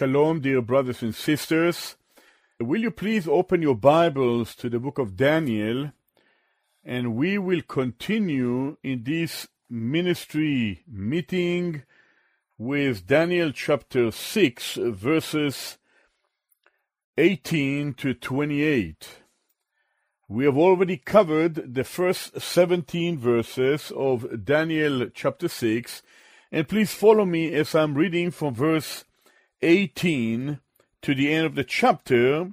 Shalom, dear brothers and sisters. Will you please open your Bibles to the book of Daniel? And we will continue in this ministry meeting with Daniel chapter 6, verses 18 to 28. We have already covered the first 17 verses of Daniel chapter 6, and please follow me as I'm reading from verse 18 to the end of the chapter.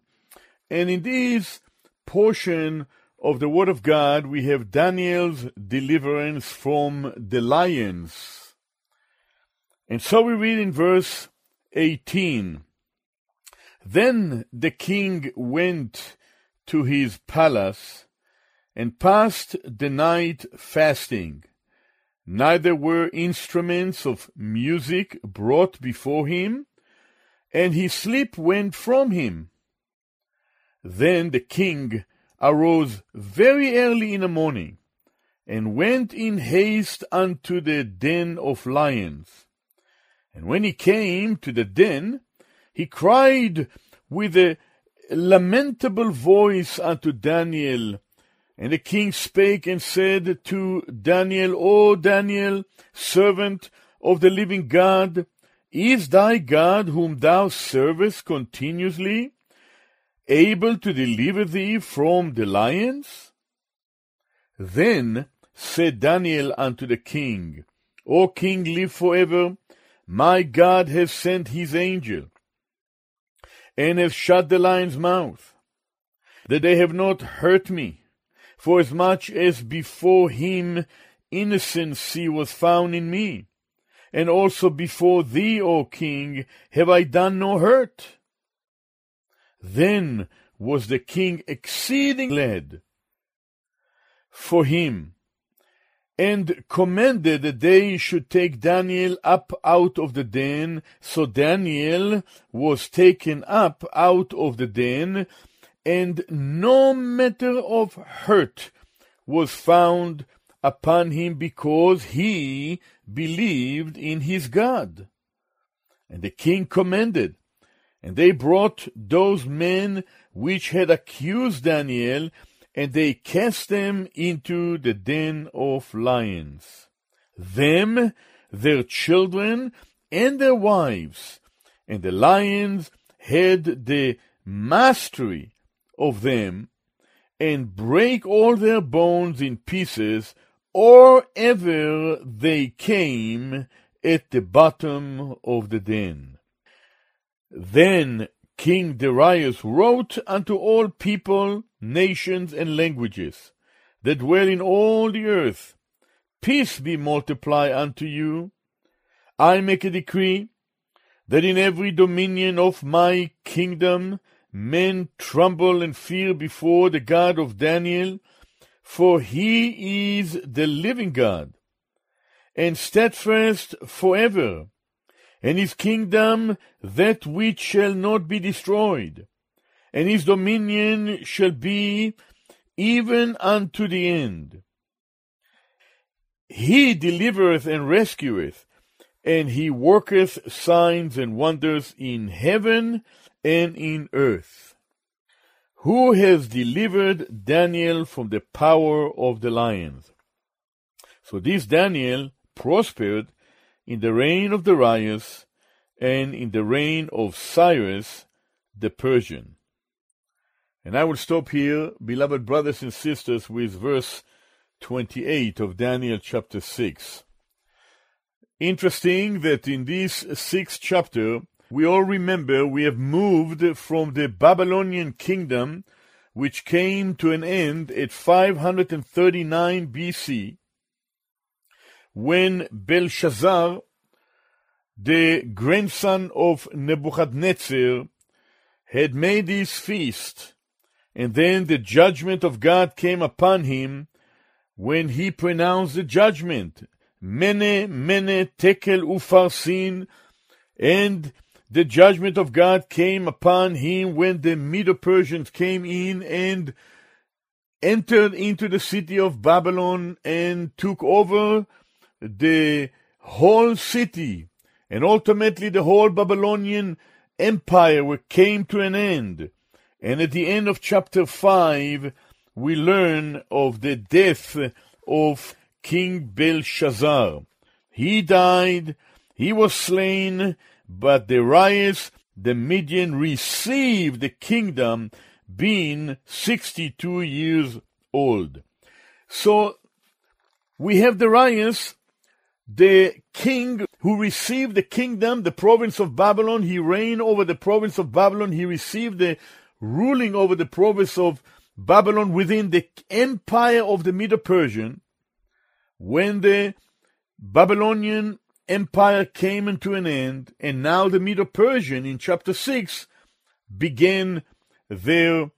And in this portion of the Word of God, we have Daniel's deliverance from the lions. And so we read in verse 18 Then the king went to his palace and passed the night fasting. Neither were instruments of music brought before him and his sleep went from him. Then the king arose very early in the morning, and went in haste unto the den of lions. And when he came to the den, he cried with a lamentable voice unto Daniel. And the king spake and said to Daniel, O Daniel, servant of the living God, is thy God, whom thou servest continuously, able to deliver thee from the lions? Then said Daniel unto the king, O king, live forever. My God has sent his angel, and has shut the lion's mouth, that they have not hurt me, for as much as before him innocency was found in me and also before thee, O king, have I done no hurt. Then was the king exceeding glad for him, and commanded that they should take Daniel up out of the den. So Daniel was taken up out of the den, and no matter of hurt was found upon him because he believed in his God. And the king commanded, and they brought those men which had accused Daniel, and they cast them into the den of lions. Them, their children, and their wives, and the lions had the mastery of them, and break all their bones in pieces or ever they came at the bottom of the den. Then King Darius wrote unto all people, nations, and languages that dwell in all the earth, Peace be multiplied unto you. I make a decree that in every dominion of my kingdom men tremble and fear before the God of Daniel, for he is the living God, and steadfast forever, and his kingdom that which shall not be destroyed, and his dominion shall be even unto the end. He delivereth and rescueth, and he worketh signs and wonders in heaven and in earth who has delivered Daniel from the power of the lions. So this Daniel prospered in the reign of Darius and in the reign of Cyrus the Persian. And I will stop here, beloved brothers and sisters, with verse 28 of Daniel chapter 6. Interesting that in this sixth chapter, we all remember we have moved from the Babylonian kingdom, which came to an end at 539 BC, when Belshazzar, the grandson of Nebuchadnezzar, had made this feast, and then the judgment of God came upon him when he pronounced the judgment, Mene, Mene, Tekel, Upharsin, and the judgment of God came upon him when the Medo-Persians came in and entered into the city of Babylon and took over the whole city, and ultimately the whole Babylonian empire came to an end. And at the end of chapter 5, we learn of the death of King Belshazzar. He died, he was slain, but Darius the Median received the kingdom being 62 years old. So we have Darius, the king who received the kingdom, the province of Babylon. He reigned over the province of Babylon. He received the ruling over the province of Babylon within the empire of the Medo Persian. When the Babylonian empire came into an end, and now the Medo Persian in chapter 6 began their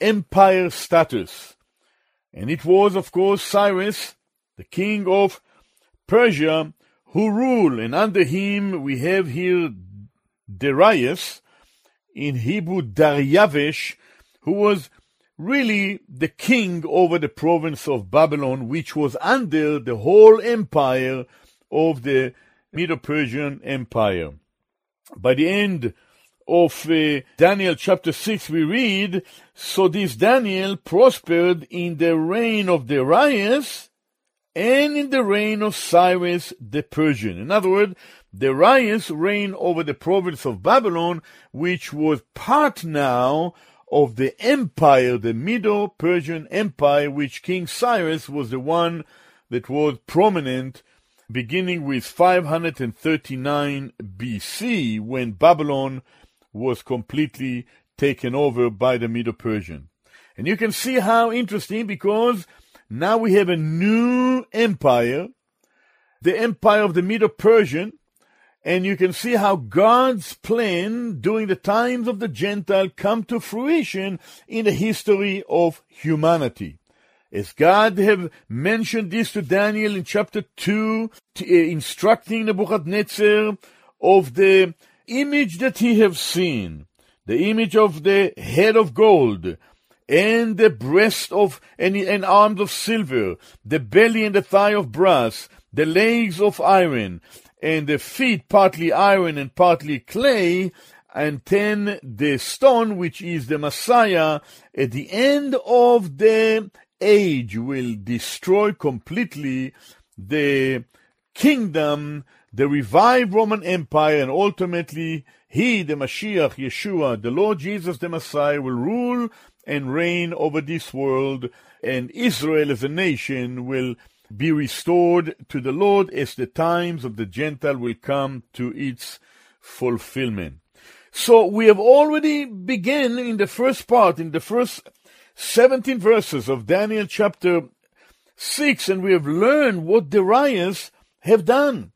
empire status. And it was, of course, Cyrus, the king of Persia, who ruled, and under him we have here Darius, in Hebrew Daryavesh, who was really the king over the province of Babylon, which was under the whole empire of the Medo Persian Empire. By the end of uh, Daniel chapter 6, we read So this Daniel prospered in the reign of Darius and in the reign of Cyrus the Persian. In other words, Darius reigned over the province of Babylon, which was part now of the empire, the Medo Persian Empire, which King Cyrus was the one that was prominent beginning with 539 BC when Babylon was completely taken over by the Medo Persian. And you can see how interesting because now we have a new empire, the empire of the Medo Persian, and you can see how God's plan during the times of the Gentile come to fruition in the history of humanity. As God have mentioned this to Daniel in chapter 2, uh, instructing Nebuchadnezzar of the image that he have seen, the image of the head of gold, and the breast of and, and arms of silver, the belly and the thigh of brass, the legs of iron, and the feet partly iron and partly clay, and then the stone, which is the Messiah, at the end of the age will destroy completely the kingdom the revived Roman Empire, and ultimately he, the Mashiach, Yeshua, the Lord Jesus, the Messiah, will rule and reign over this world, and Israel as a nation will be restored to the Lord as the times of the Gentile will come to its fulfillment. So we have already begun in the first part, in the first 17 verses of Daniel chapter 6, and we have learned what Darius have done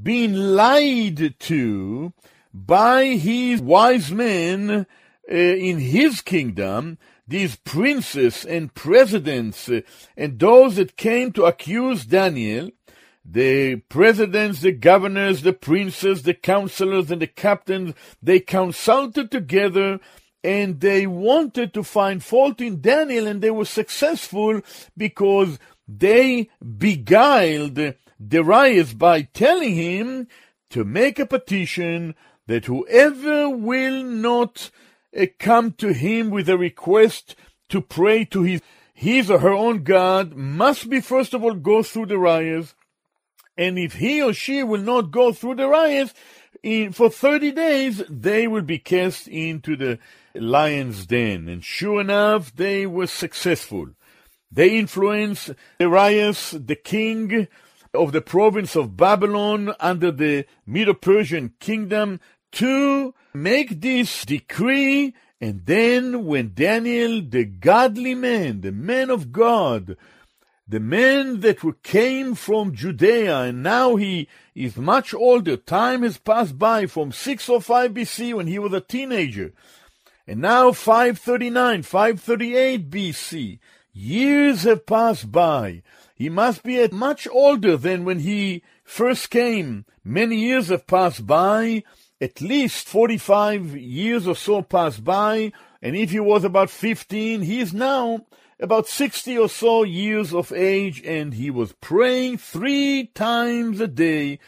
being lied to by his wise men uh, in his kingdom, these princes and presidents uh, and those that came to accuse Daniel, the presidents, the governors, the princes, the counselors, and the captains, they consulted together and they wanted to find fault in Daniel, and they were successful because they beguiled Darius by telling him to make a petition that whoever will not uh, come to him with a request to pray to his, his or her own God must be first of all go through Darius. And if he or she will not go through Darius, in, for 30 days, they will be cast into the lion's den. And sure enough, they were successful. They influenced Darius, the king, of the province of Babylon under the Medo Persian kingdom to make this decree. And then, when Daniel, the godly man, the man of God, the man that came from Judea, and now he is much older. Time has passed by from 605 BC when he was a teenager, and now 539, 538 BC. Years have passed by. He must be much older than when he first came. Many years have passed by. At least 45 years or so passed by. And if he was about 15, he is now about 60 or so years of age, and he was praying three times a day,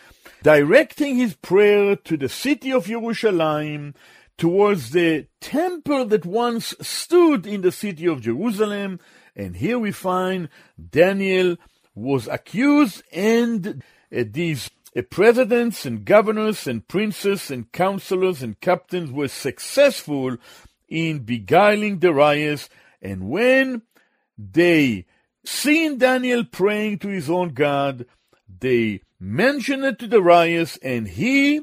directing his prayer to the city of Jerusalem, towards the temple that once stood in the city of Jerusalem. And here we find Daniel was accused, and uh, these uh, presidents and governors and princes and counselors and captains were successful in beguiling Darius. And when they seen Daniel praying to his own God, they mention it to Darius, and he,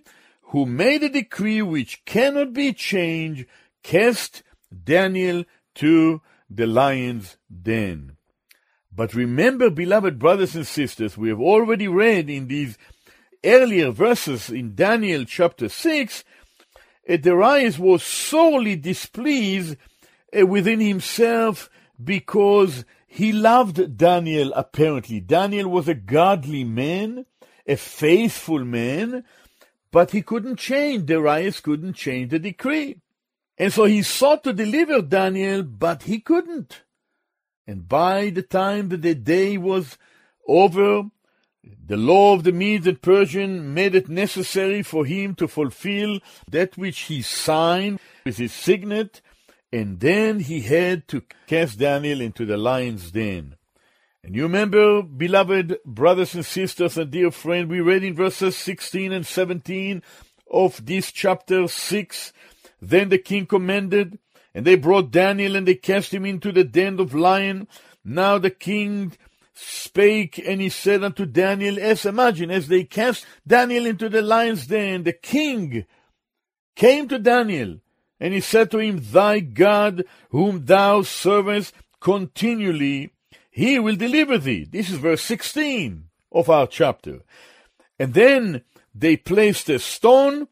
who made a decree which cannot be changed, cast Daniel to the lion's den. But remember, beloved brothers and sisters, we have already read in these earlier verses in Daniel chapter 6, Darius was sorely displeased uh, within himself because he loved Daniel apparently. Daniel was a godly man, a faithful man, but he couldn't change, Darius couldn't change the decree. And so he sought to deliver Daniel, but he couldn't. And by the time that the day was over, the law of the Medes and Persian made it necessary for him to fulfill that which he signed with his signet and then he had to cast Daniel into the lion's den. And you remember, beloved brothers and sisters and dear friend, we read in verses 16 and 17 of this chapter 6. Then the king commanded, and they brought Daniel and they cast him into the den of lion. Now the king spake and he said unto Daniel, as imagine, as they cast Daniel into the lion's den, the king came to Daniel and he said to him, Thy God, whom thou servest continually, he will deliver thee. This is verse 16 of our chapter. And then they placed a stone,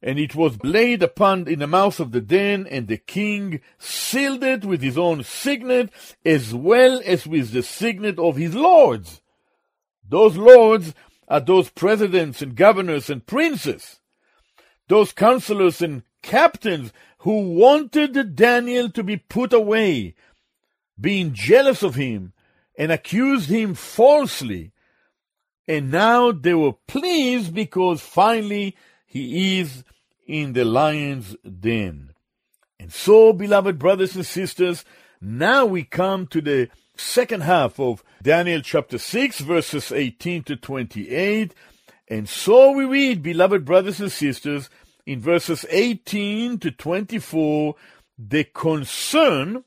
and it was laid upon in the mouth of the den, and the king sealed it with his own signet, as well as with the signet of his lords. Those lords are those presidents and governors and princes, those counselors and captains who wanted Daniel to be put away, being jealous of him and accused him falsely. And now they were pleased because finally he is in the lion's den. And so, beloved brothers and sisters, now we come to the second half of Daniel chapter 6, verses 18 to 28. And so we read, beloved brothers and sisters, in verses 18 to 24 the concern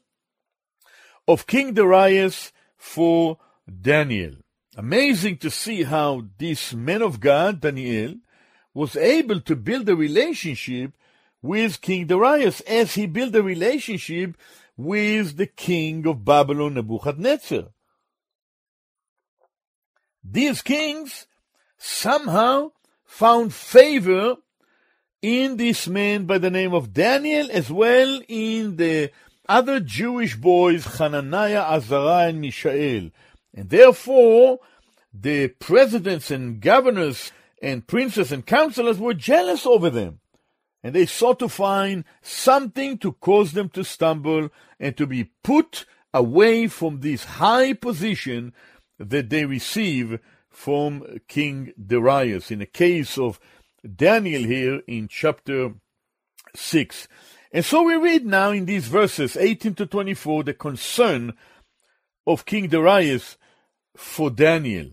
of King Darius for Daniel. Amazing to see how this man of God, Daniel, was able to build a relationship with King Darius as he built a relationship with the king of Babylon, Nebuchadnezzar. These kings somehow found favor in this man by the name of Daniel, as well in the other Jewish boys, Hananiah, Azariah, and Mishael. And therefore, the presidents and governors and princes and counselors were jealous over them. And they sought to find something to cause them to stumble and to be put away from this high position that they receive from King Darius. In the case of Daniel here in chapter 6. And so we read now in these verses 18 to 24 the concern of King Darius for Daniel.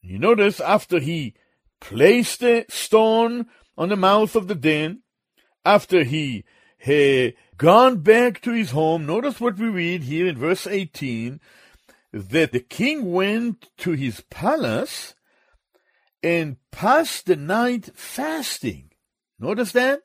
You notice after he placed the stone on the mouth of the den, after he had gone back to his home, notice what we read here in verse 18 that the king went to his palace and passed the night fasting. Notice that?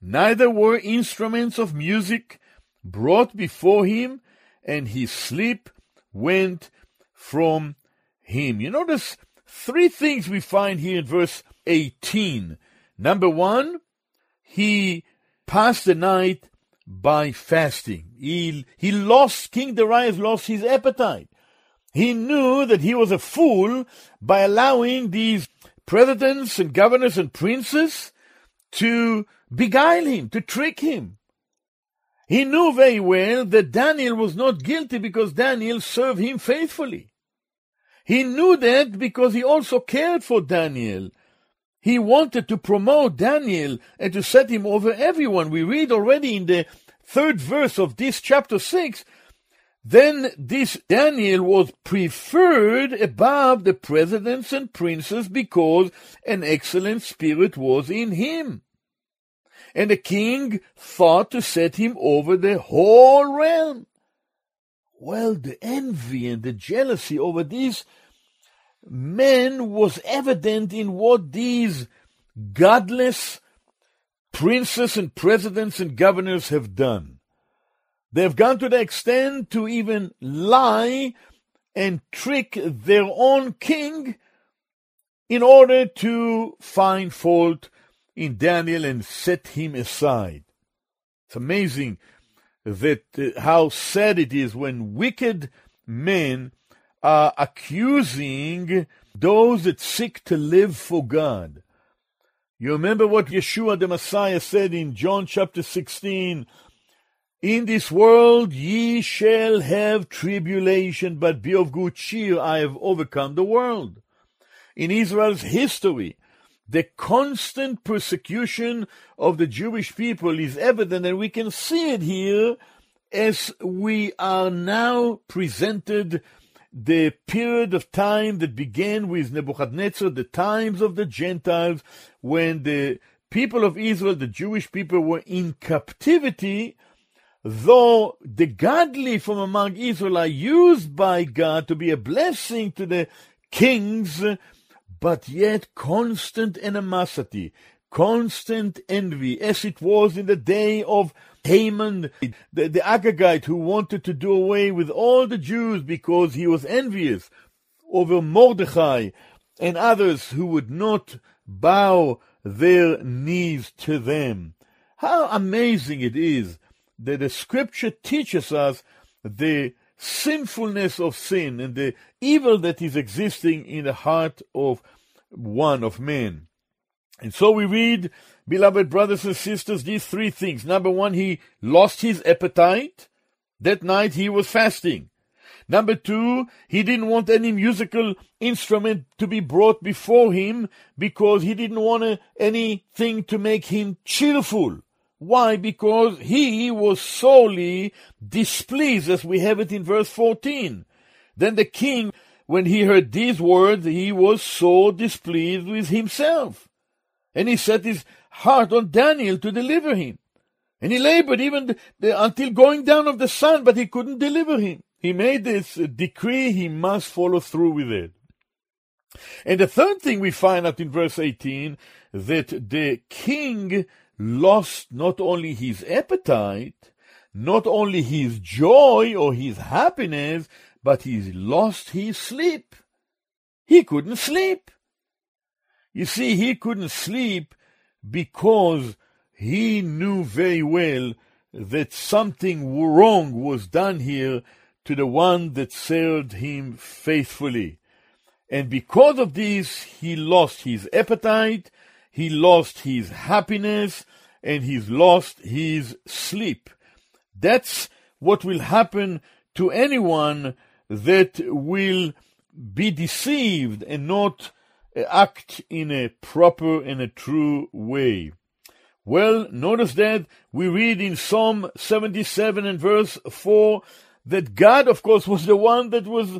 Neither were instruments of music brought before him, and his sleep went from him. You notice three things we find here in verse 18. Number one, he passed the night by fasting. He, he lost, King Darius lost his appetite. He knew that he was a fool by allowing these presidents and governors and princes to beguile him, to trick him. He knew very well that Daniel was not guilty because Daniel served him faithfully. He knew that because he also cared for Daniel. He wanted to promote Daniel and to set him over everyone. We read already in the third verse of this chapter 6 then this Daniel was preferred above the presidents and princes because an excellent spirit was in him. And the king thought to set him over the whole realm. Well, the envy and the jealousy over these men was evident in what these godless princes and presidents and governors have done. They've gone to the extent to even lie and trick their own king in order to find fault in Daniel and set him aside. It's amazing that uh, how sad it is when wicked men are accusing those that seek to live for God. You remember what Yeshua the Messiah said in John chapter 16 in this world ye shall have tribulation, but be of good cheer, I have overcome the world. In Israel's history, the constant persecution of the Jewish people is evident, and we can see it here as we are now presented the period of time that began with Nebuchadnezzar, the times of the Gentiles, when the people of Israel, the Jewish people, were in captivity though the godly from among Israel are used by God to be a blessing to the kings, but yet constant animosity, constant envy, as it was in the day of Haman, the, the Agagite, who wanted to do away with all the Jews because he was envious over Mordechai and others who would not bow their knees to them. How amazing it is that the scripture teaches us the sinfulness of sin and the evil that is existing in the heart of one of men. And so we read, beloved brothers and sisters, these three things. Number one, he lost his appetite. That night he was fasting. Number two, he didn't want any musical instrument to be brought before him because he didn't want anything to make him cheerful. Why? Because he was sorely displeased, as we have it in verse 14. Then the king, when he heard these words, he was so displeased with himself. And he set his heart on Daniel to deliver him. And he labored even the, until going down of the sun, but he couldn't deliver him. He made this decree, he must follow through with it. And the third thing we find out in verse 18, that the king lost not only his appetite, not only his joy or his happiness, but he lost his sleep. He couldn't sleep. You see, he couldn't sleep because he knew very well that something wrong was done here to the one that served him faithfully. And because of this, he lost his appetite, he lost his happiness, and he's lost his sleep. That's what will happen to anyone that will be deceived and not act in a proper and a true way. Well, notice that we read in Psalm 77 and verse 4 that God, of course, was the one that was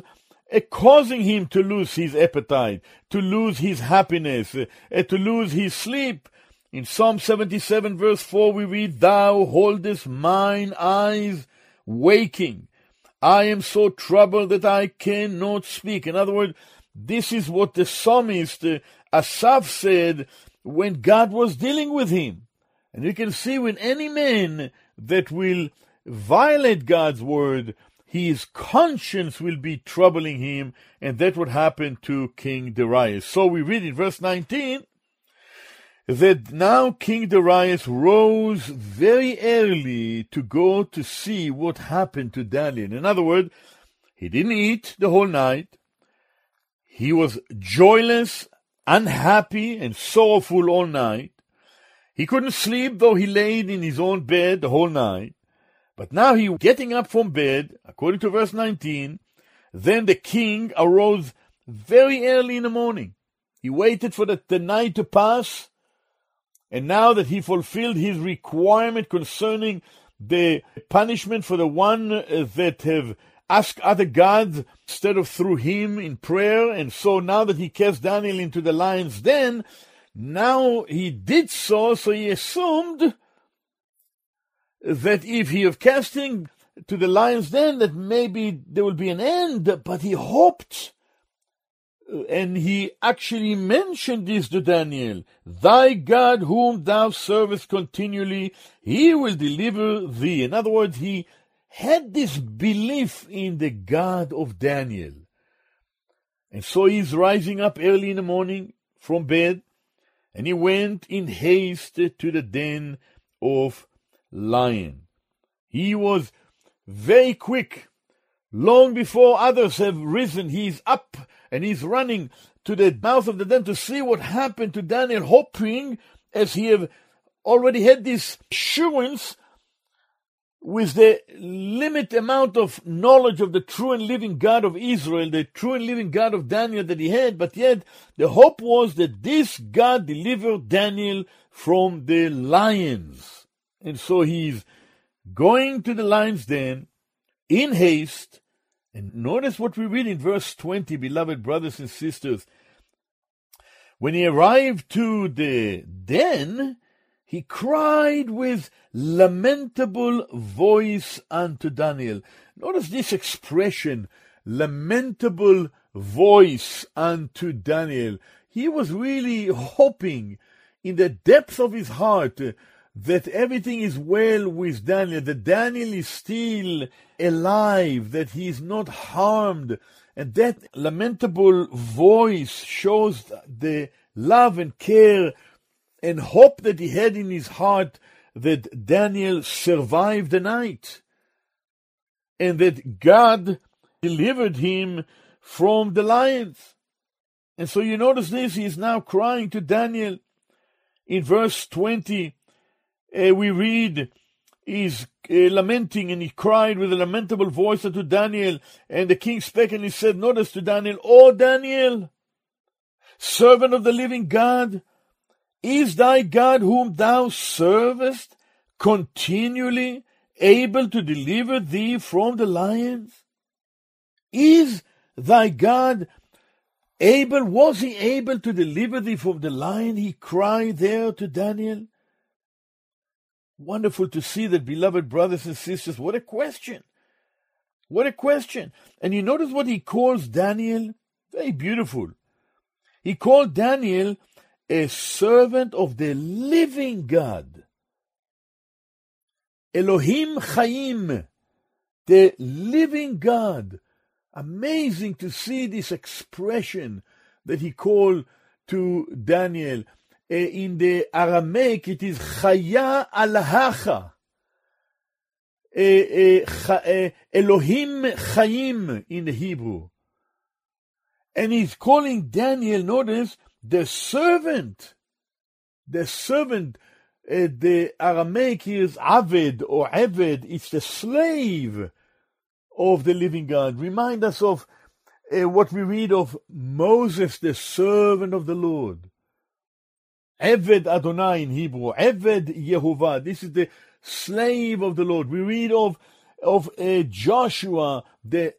uh, causing him to lose his appetite, to lose his happiness, uh, to lose his sleep. In Psalm 77 verse 4 we read, Thou holdest mine eyes waking. I am so troubled that I cannot speak. In other words, this is what the psalmist uh, Asaph said when God was dealing with him. And you can see with any man that will violate God's word, his conscience will be troubling him, and that would happen to King Darius. So we read in verse 19 that now King Darius rose very early to go to see what happened to Daniel. In other words, he didn't eat the whole night. He was joyless, unhappy, and sorrowful all night. He couldn't sleep, though he laid in his own bed the whole night. But now he getting up from bed, according to verse 19, then the king arose very early in the morning. He waited for the, the night to pass, and now that he fulfilled his requirement concerning the punishment for the one uh, that have asked other gods instead of through him in prayer, and so now that he cast Daniel into the lion's den, now he did so, so he assumed that if he of casting to the lion's den, that maybe there will be an end, but he hoped, and he actually mentioned this to Daniel, Thy God whom thou servest continually, he will deliver thee. In other words, he had this belief in the God of Daniel. And so he's rising up early in the morning from bed, and he went in haste to the den of lion. He was very quick. Long before others have risen, he's up and he's running to the mouth of the den to see what happened to Daniel, hoping, as he have already had this assurance with the limit amount of knowledge of the true and living God of Israel, the true and living God of Daniel that he had, but yet the hope was that this God delivered Daniel from the lions. And so he's going to the lion's den in haste. And notice what we read in verse 20, beloved brothers and sisters. When he arrived to the den, he cried with lamentable voice unto Daniel. Notice this expression, lamentable voice unto Daniel. He was really hoping in the depth of his heart that everything is well with Daniel, that Daniel is still alive, that he is not harmed. And that lamentable voice shows the love and care and hope that he had in his heart that Daniel survived the night and that God delivered him from the lions. And so you notice this, he is now crying to Daniel. In verse 20, uh, we read, he's uh, lamenting and he cried with a lamentable voice unto Daniel. And the king spake and he said, Notice to Daniel, O Daniel, servant of the living God, is thy God whom thou servest continually able to deliver thee from the lions? Is thy God able, was he able to deliver thee from the lion? He cried there to Daniel. Wonderful to see that, beloved brothers and sisters. What a question! What a question! And you notice what he calls Daniel? Very beautiful. He called Daniel a servant of the living God. Elohim Chaim, the living God. Amazing to see this expression that he called to Daniel. Uh, in the Aramaic, it is Chaya Alahacha. Uh, uh, Elohim Chaim in the Hebrew. And he's calling Daniel, notice, the servant, the servant, uh, the Aramaic is Aved or Eved, it's the slave of the living God. Remind us of uh, what we read of Moses, the servant of the Lord. Eved Adonai in Hebrew, Eved Yehovah. This is the slave of the Lord. We read of of uh, Joshua, the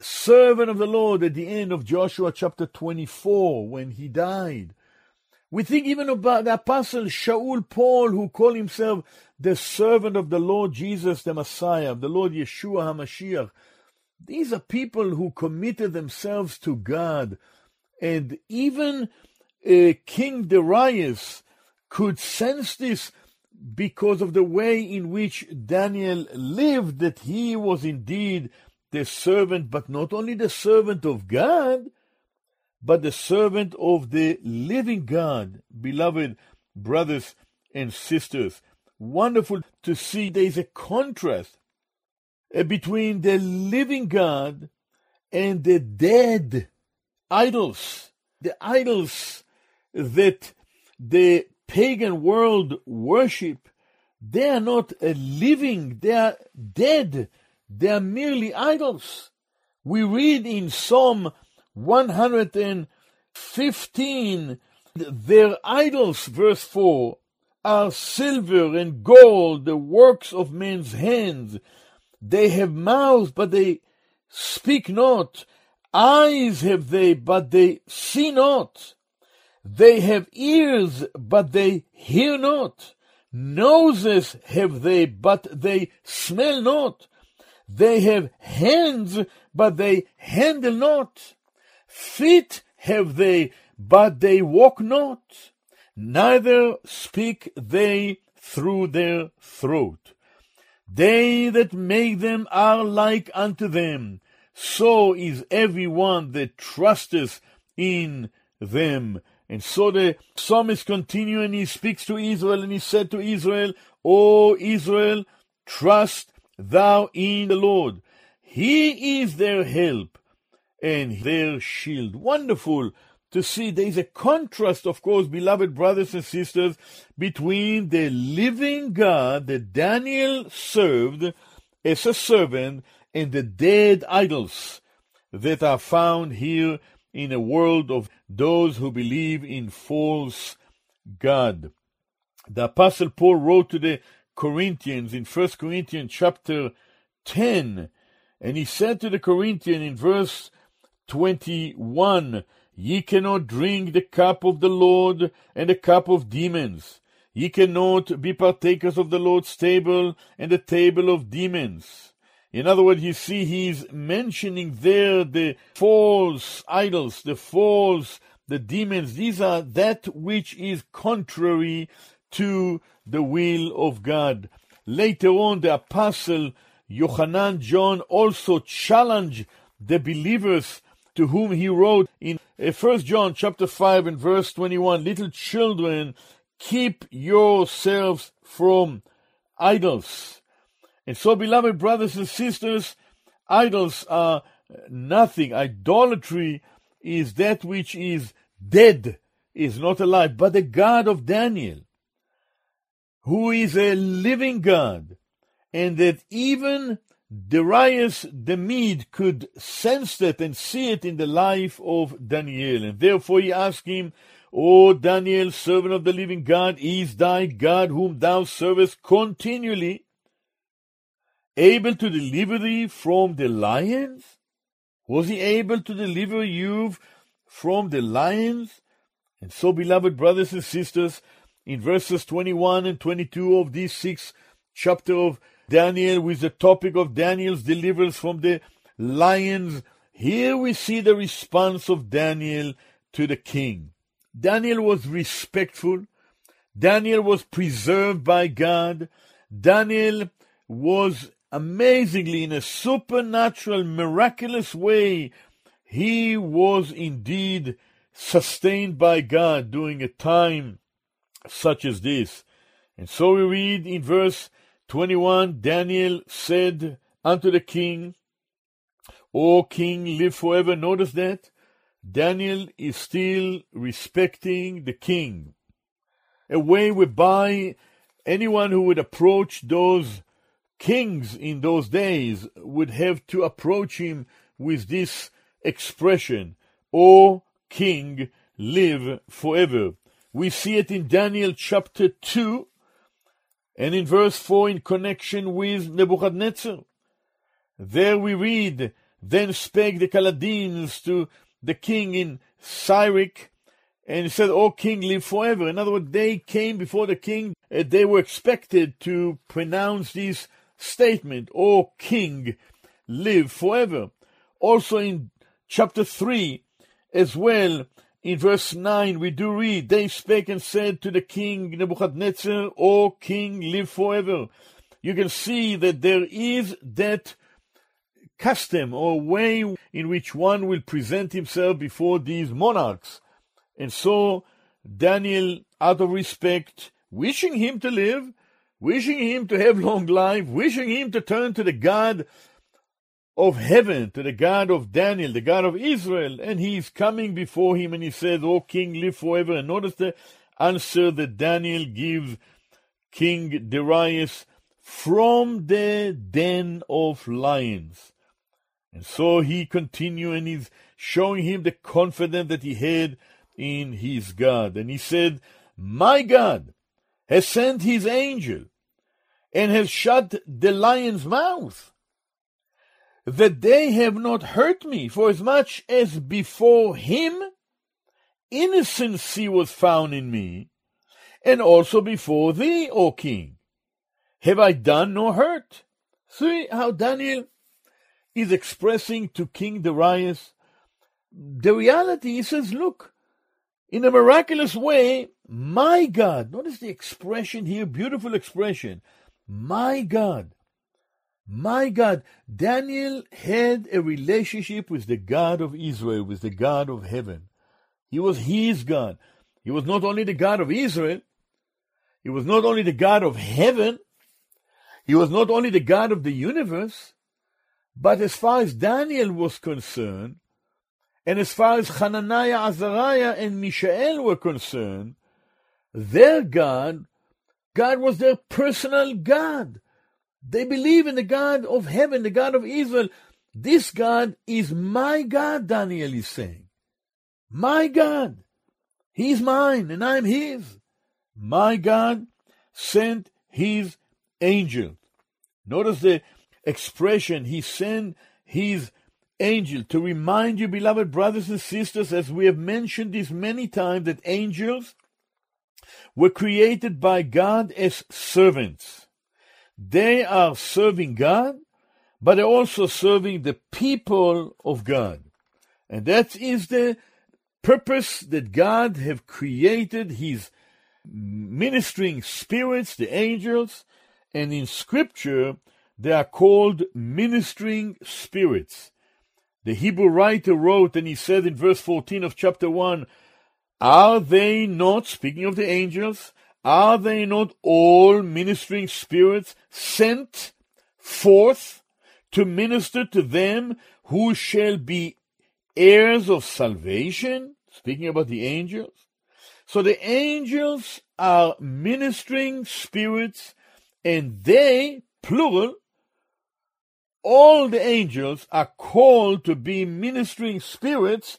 servant of the Lord at the end of Joshua chapter 24 when he died. We think even about the apostle Shaul Paul who called himself the servant of the Lord Jesus the Messiah, the Lord Yeshua HaMashiach. These are people who committed themselves to God. And even uh, King Darius could sense this because of the way in which Daniel lived, that he was indeed the servant, but not only the servant of God, but the servant of the living God. Beloved brothers and sisters, wonderful to see there is a contrast uh, between the living God and the dead idols. The idols that the pagan world worship, they are not uh, living, they are dead. They are merely idols. We read in Psalm 115, their idols, verse 4, are silver and gold, the works of men's hands. They have mouths, but they speak not. Eyes have they, but they see not. They have ears, but they hear not. Noses have they, but they smell not. They have hands, but they handle not. Feet have they, but they walk not. Neither speak they through their throat. They that make them are like unto them. So is every one that trusteth in them. And so the psalmist continues and he speaks to Israel and he said to Israel, O Israel, trust thou in the Lord. He is their help and their shield. Wonderful to see there is a contrast, of course, beloved brothers and sisters, between the living God that Daniel served as a servant and the dead idols that are found here in a world of those who believe in false God. The Apostle Paul wrote to the Corinthians in 1 Corinthians chapter 10, and he said to the Corinthians in verse 21, Ye cannot drink the cup of the Lord and the cup of demons. Ye cannot be partakers of the Lord's table and the table of demons. In other words, you see, he's mentioning there the false idols, the false, the demons. These are that which is contrary to the will of God. Later on, the apostle Yohanan John also challenged the believers to whom he wrote in 1 uh, John chapter 5 and verse 21, little children, keep yourselves from idols. And so, beloved brothers and sisters, idols are nothing. Idolatry is that which is dead, is not alive. But the God of Daniel, who is a living God, and that even Darius the Mede could sense that and see it in the life of Daniel. And therefore he asked him, O Daniel, servant of the living God, is thy God whom thou servest continually able to deliver thee from the lions? Was he able to deliver you from the lions? And so, beloved brothers and sisters, in verses 21 and 22 of this sixth chapter of Daniel, with the topic of Daniel's deliverance from the lions, here we see the response of Daniel to the king. Daniel was respectful. Daniel was preserved by God. Daniel was amazingly, in a supernatural, miraculous way, he was indeed sustained by God during a time such as this. And so we read in verse 21 Daniel said unto the king, O king, live forever. Notice that. Daniel is still respecting the king. A way whereby anyone who would approach those kings in those days would have to approach him with this expression, O king, live forever. We see it in Daniel chapter 2 and in verse 4 in connection with Nebuchadnezzar. There we read, Then spake the Chaldeans to the king in Syriac, and said, O king, live forever. In other words, they came before the king, they were expected to pronounce this statement, O king, live forever. Also in chapter 3, as well, in verse 9, we do read, They spake and said to the king Nebuchadnezzar, O king, live forever. You can see that there is that custom or way in which one will present himself before these monarchs. And so Daniel, out of respect, wishing him to live, wishing him to have long life, wishing him to turn to the God of heaven, to the God of Daniel, the God of Israel, and he is coming before him and he says, O king, live forever. And notice the answer that Daniel gives King Darius from the den of lions. And so he continues and he's showing him the confidence that he had in his God. And he said, My God has sent his angel and has shut the lion's mouth that they have not hurt me, for as much as before him innocency was found in me, and also before thee, O king, have I done no hurt. See how Daniel is expressing to King Darius the reality. He says, Look, in a miraculous way, my God, notice the expression here, beautiful expression, my God. My God, Daniel had a relationship with the God of Israel, with the God of heaven. He was his God. He was not only the God of Israel, he was not only the God of heaven, he was not only the God of the universe, but as far as Daniel was concerned, and as far as Hananiah, Azariah, and Mishael were concerned, their God, God was their personal God. They believe in the God of heaven, the God of Israel. This God is my God, Daniel is saying. My God. He's mine and I'm his. My God sent his angel. Notice the expression, he sent his angel to remind you, beloved brothers and sisters, as we have mentioned this many times, that angels were created by God as servants. They are serving God, but they're also serving the people of God. And that is the purpose that God have created his ministering spirits, the angels, and in scripture they are called ministering spirits. The Hebrew writer wrote, and he said in verse 14 of chapter 1, Are they not, speaking of the angels, are they not all ministering spirits sent forth to minister to them who shall be heirs of salvation? Speaking about the angels. So the angels are ministering spirits, and they, plural, all the angels are called to be ministering spirits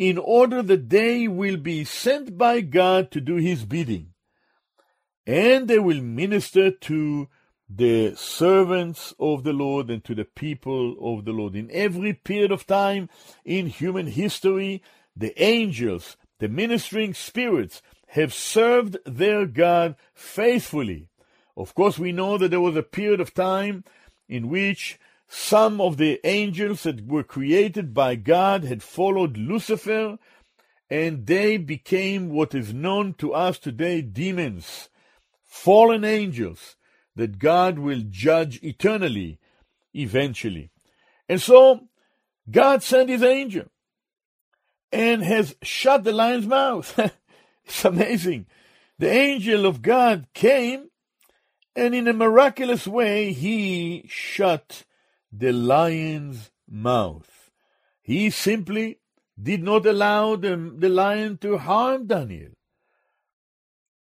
in order that they will be sent by God to do his bidding and they will minister to the servants of the Lord and to the people of the Lord. In every period of time in human history, the angels, the ministering spirits, have served their God faithfully. Of course, we know that there was a period of time in which some of the angels that were created by God had followed Lucifer, and they became what is known to us today demons fallen angels that God will judge eternally, eventually. And so, God sent his angel and has shut the lion's mouth. it's amazing. The angel of God came and in a miraculous way he shut the lion's mouth. He simply did not allow the, the lion to harm Daniel.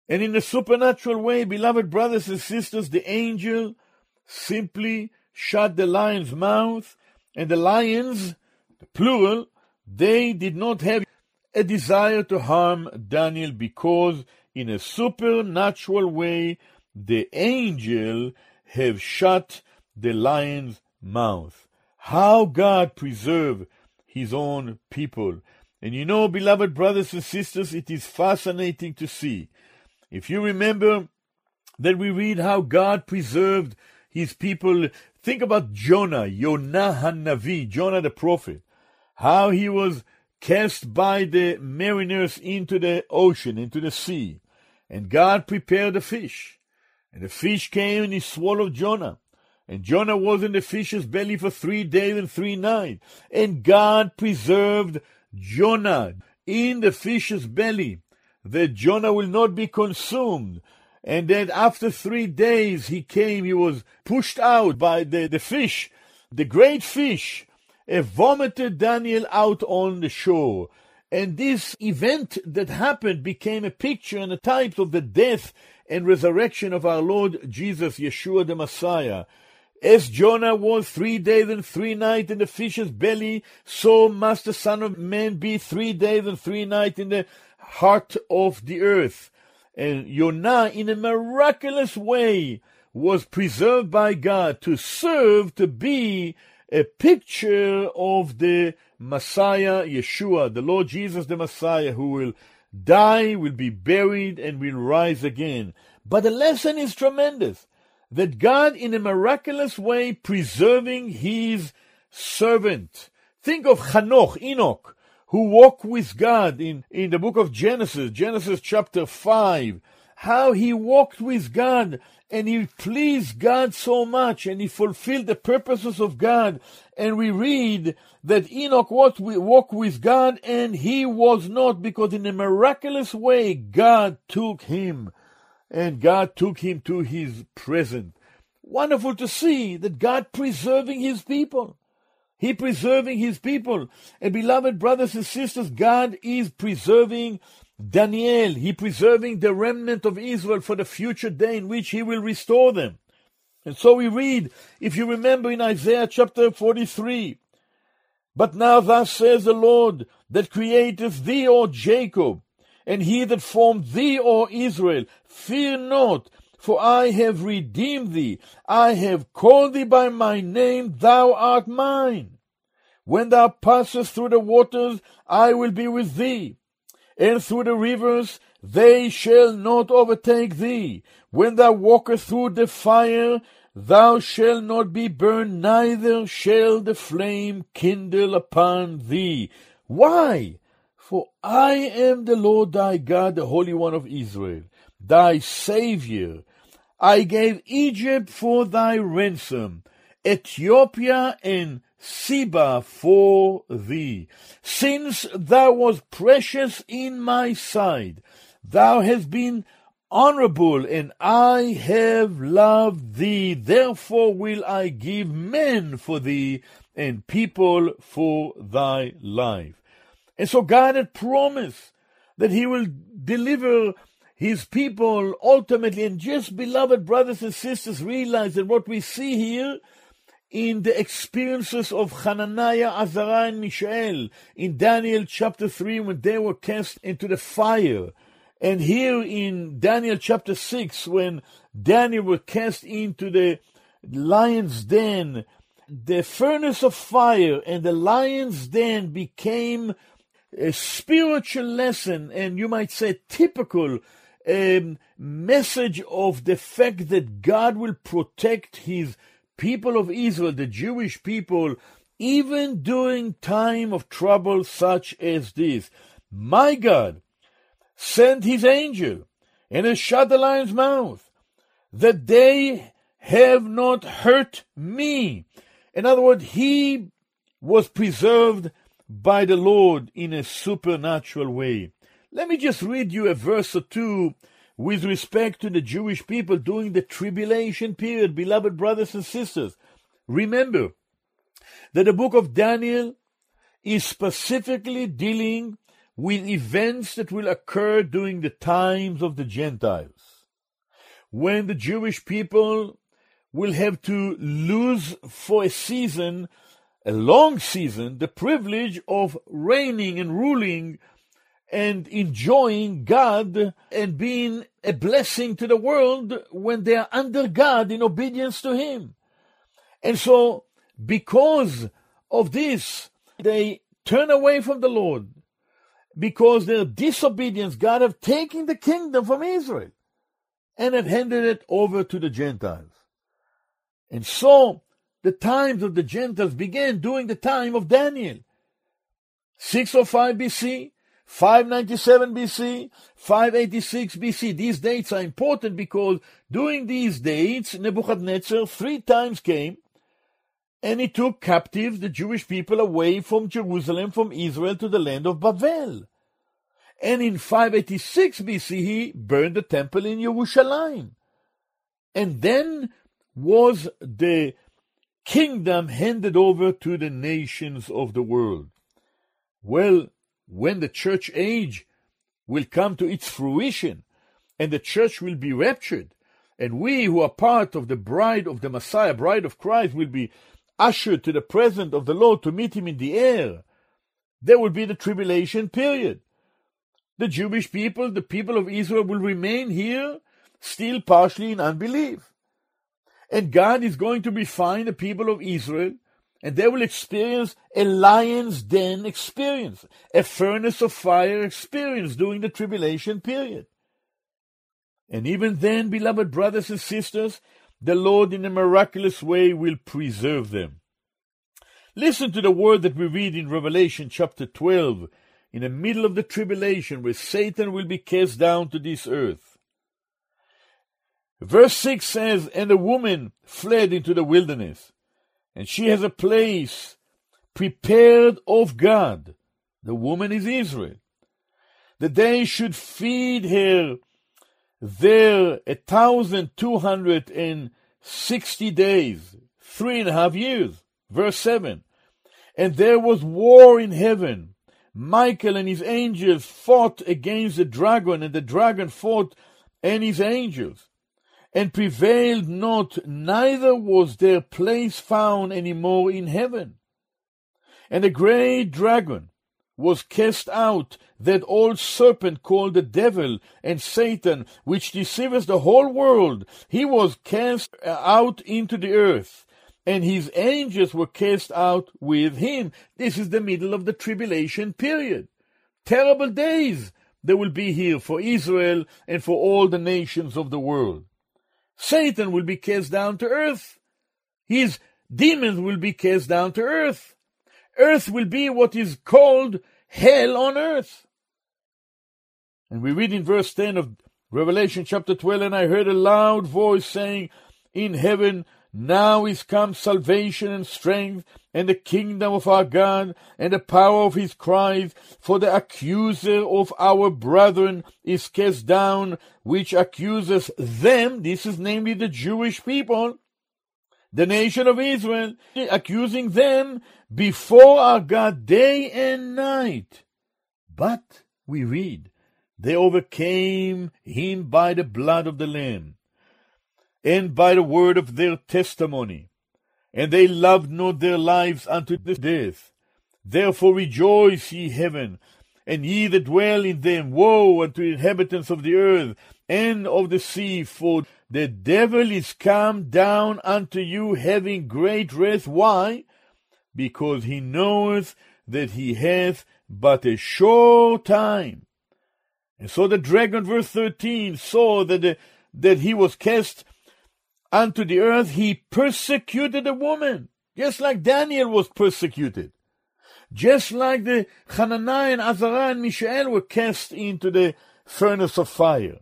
And in a supernatural way, beloved brothers and sisters, the angel simply shut the lion's mouth, and the lions, the plural, they did not have a desire to harm Daniel because in a supernatural way the angel have shut the lion's mouth. How God preserved his own people. And you know, beloved brothers and sisters, it is fascinating to see if you remember that we read how God preserved his people, think about Jonah, Yonah Hanavi, Jonah the prophet, how he was cast by the mariners into the ocean, into the sea, and God prepared a fish, and the fish came and he swallowed Jonah. And Jonah was in the fish's belly for three days and three nights. And God preserved Jonah in the fish's belly, that Jonah will not be consumed. And that after three days he came, he was pushed out by the, the fish, the great fish, and vomited Daniel out on the shore. And this event that happened became a picture and a type of the death and resurrection of our Lord Jesus, Yeshua the Messiah. As Jonah was three days and three nights in the fish's belly, so must the Son of Man be three days and three nights in the heart of the earth. And Jonah, in a miraculous way, was preserved by God to serve to be a picture of the Messiah, Yeshua, the Lord Jesus the Messiah, who will die, will be buried, and will rise again. But the lesson is tremendous that God, in a miraculous way, preserving his servant. Think of Hanoch, Enoch, who walked with God in, in the book of Genesis, Genesis chapter 5, how he walked with God and he pleased God so much and he fulfilled the purposes of God. And we read that Enoch walked with God and he was not because in a miraculous way God took him and God took him to his presence. Wonderful to see that God preserving his people. He preserving his people. And beloved brothers and sisters, God is preserving Daniel, he preserving the remnant of Israel for the future day in which he will restore them. And so we read, if you remember in Isaiah chapter 43, But now thus says the Lord, that createth thee, O Jacob, and he that formed thee, O Israel, fear not, for I have redeemed thee, I have called thee by my name, thou art mine. When thou passest through the waters, I will be with thee and through the rivers, they shall not overtake thee. When thou walkest through the fire, thou shalt not be burned, neither shall the flame kindle upon thee. Why? For I am the Lord thy God, the Holy One of Israel, thy Saviour. I gave Egypt for thy ransom, Ethiopia and Seba for thee. Since thou was precious in my sight, thou hast been honorable, and I have loved thee. Therefore will I give men for thee, and people for thy life. And so God had promised that he will deliver his people ultimately. And just beloved brothers and sisters, realize that what we see here in the experiences of Hananiah, Azariah, and Mishael in Daniel chapter 3 when they were cast into the fire. And here in Daniel chapter 6 when Daniel was cast into the lion's den, the furnace of fire and the lion's den became a spiritual lesson and you might say typical um, message of the fact that God will protect his people of Israel, the Jewish people, even during time of trouble such as this. My God sent his angel and has shut the lion's mouth, that they have not hurt me. In other words, he was preserved by the Lord in a supernatural way. Let me just read you a verse or two with respect to the Jewish people during the tribulation period, beloved brothers and sisters. Remember that the book of Daniel is specifically dealing with events that will occur during the times of the Gentiles, when the Jewish people will have to lose for a season, a long season, the privilege of reigning and ruling and enjoying God and being a blessing to the world when they are under God in obedience to Him. And so, because of this, they turn away from the Lord. Because their disobedience, God have taken the kingdom from Israel and have handed it over to the Gentiles. And so, the times of the Gentiles began during the time of Daniel. 605 BC, 597 BC, 586 BC. These dates are important because during these dates, Nebuchadnezzar three times came and he took captive the Jewish people away from Jerusalem, from Israel to the land of Babel. And in 586 BC, he burned the temple in Jerusalem. And then was the kingdom handed over to the nations of the world. Well, when the church age will come to its fruition and the church will be raptured, and we who are part of the bride of the Messiah, bride of Christ, will be ushered to the presence of the Lord to meet him in the air, there will be the tribulation period. The Jewish people, the people of Israel, will remain here still partially in unbelief. And God is going to refine the people of Israel, and they will experience a lion's den experience, a furnace of fire experience during the tribulation period. And even then, beloved brothers and sisters, the Lord in a miraculous way will preserve them. Listen to the word that we read in Revelation chapter 12, in the middle of the tribulation, where Satan will be cast down to this earth. Verse 6 says, And the woman fled into the wilderness, and she has a place prepared of God. The woman is Israel. That they should feed her there a thousand two hundred and sixty days, three and a half years. Verse 7. And there was war in heaven. Michael and his angels fought against the dragon, and the dragon fought and his angels, and prevailed not, neither was their place found any more in heaven. And the great dragon was cast out, that old serpent called the devil and Satan, which deceiveth the whole world. He was cast out into the earth, and his angels were cast out with him. This is the middle of the tribulation period. Terrible days there will be here for Israel and for all the nations of the world. Satan will be cast down to earth. His demons will be cast down to earth. Earth will be what is called hell on earth. And we read in verse 10 of Revelation chapter 12, and I heard a loud voice saying, In heaven now is come salvation and strength, and the kingdom of our God, and the power of his Christ, for the accuser of our brethren is cast down, which accuses them, this is namely the Jewish people, the nation of Israel, accusing them before our God day and night. But, we read, they overcame him by the blood of the Lamb, and by the word of their testimony, and they loved not their lives unto the death. Therefore rejoice, ye heaven, and ye that dwell in them. Woe unto the inhabitants of the earth and of the sea, for the devil is come down unto you having great wrath. Why? Because he knoweth that he hath but a short time. And so the dragon, verse 13, saw that, the, that he was cast unto the earth. He persecuted the woman, just like Daniel was persecuted. Just like the Hananiah and Azariah and Mishael were cast into the furnace of fire.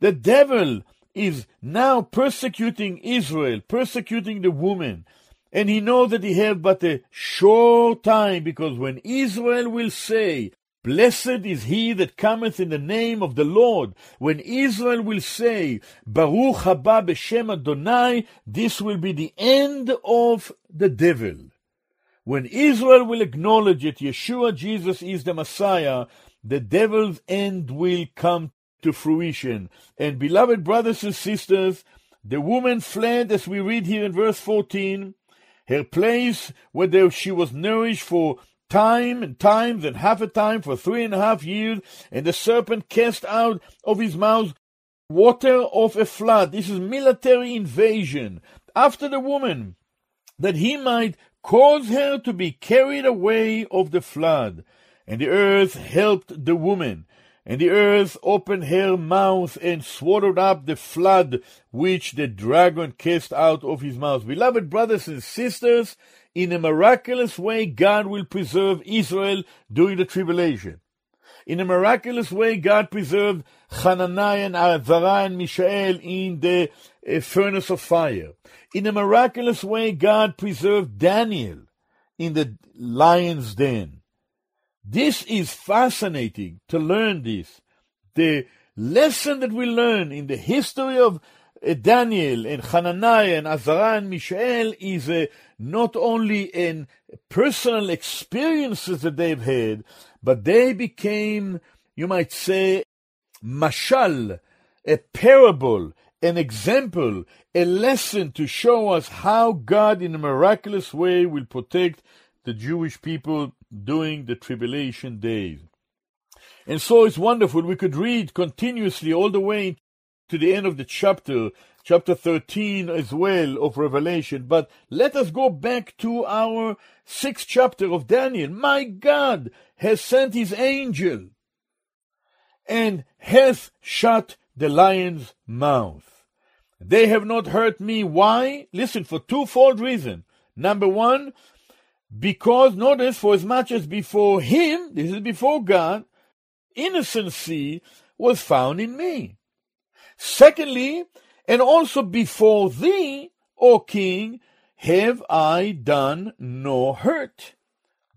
The devil is now persecuting Israel, persecuting the woman. And he knows that he have but a short time, because when Israel will say, Blessed is he that cometh in the name of the Lord. When Israel will say, Baruch haba b'shem Adonai, this will be the end of the devil. When Israel will acknowledge that Yeshua Jesus is the Messiah, the devil's end will come to fruition. And beloved brothers and sisters, the woman fled, as we read here in verse 14, her place where she was nourished for time and times and half a time for three and a half years, and the serpent cast out of his mouth water of a flood. This is military invasion after the woman, that he might cause her to be carried away of the flood. And the earth helped the woman, and the earth opened her mouth and swallowed up the flood which the dragon cast out of his mouth. Beloved brothers and sisters, in a miraculous way, God will preserve Israel during the tribulation. In a miraculous way, God preserved Hananiah and Azariah and Mishael in the uh, furnace of fire. In a miraculous way, God preserved Daniel in the lion's den. This is fascinating to learn this. The lesson that we learn in the history of Eh, Daniel and Hananiah and Azariah and Mishael is not only in personal experiences that they've had, but they became, you might say, mashal, a parable, an example, a lesson to show us how God in a miraculous way will protect the Jewish people during the tribulation days. And so it's wonderful. We could read continuously all the way to the end of the chapter, chapter 13 as well of Revelation. But let us go back to our sixth chapter of Daniel. My God has sent his angel and hath shut the lion's mouth. They have not hurt me. Why? Listen, for twofold reason. Number one, because notice, for as much as before him, this is before God, innocency was found in me. Secondly, and also before thee, O king, have I done no hurt.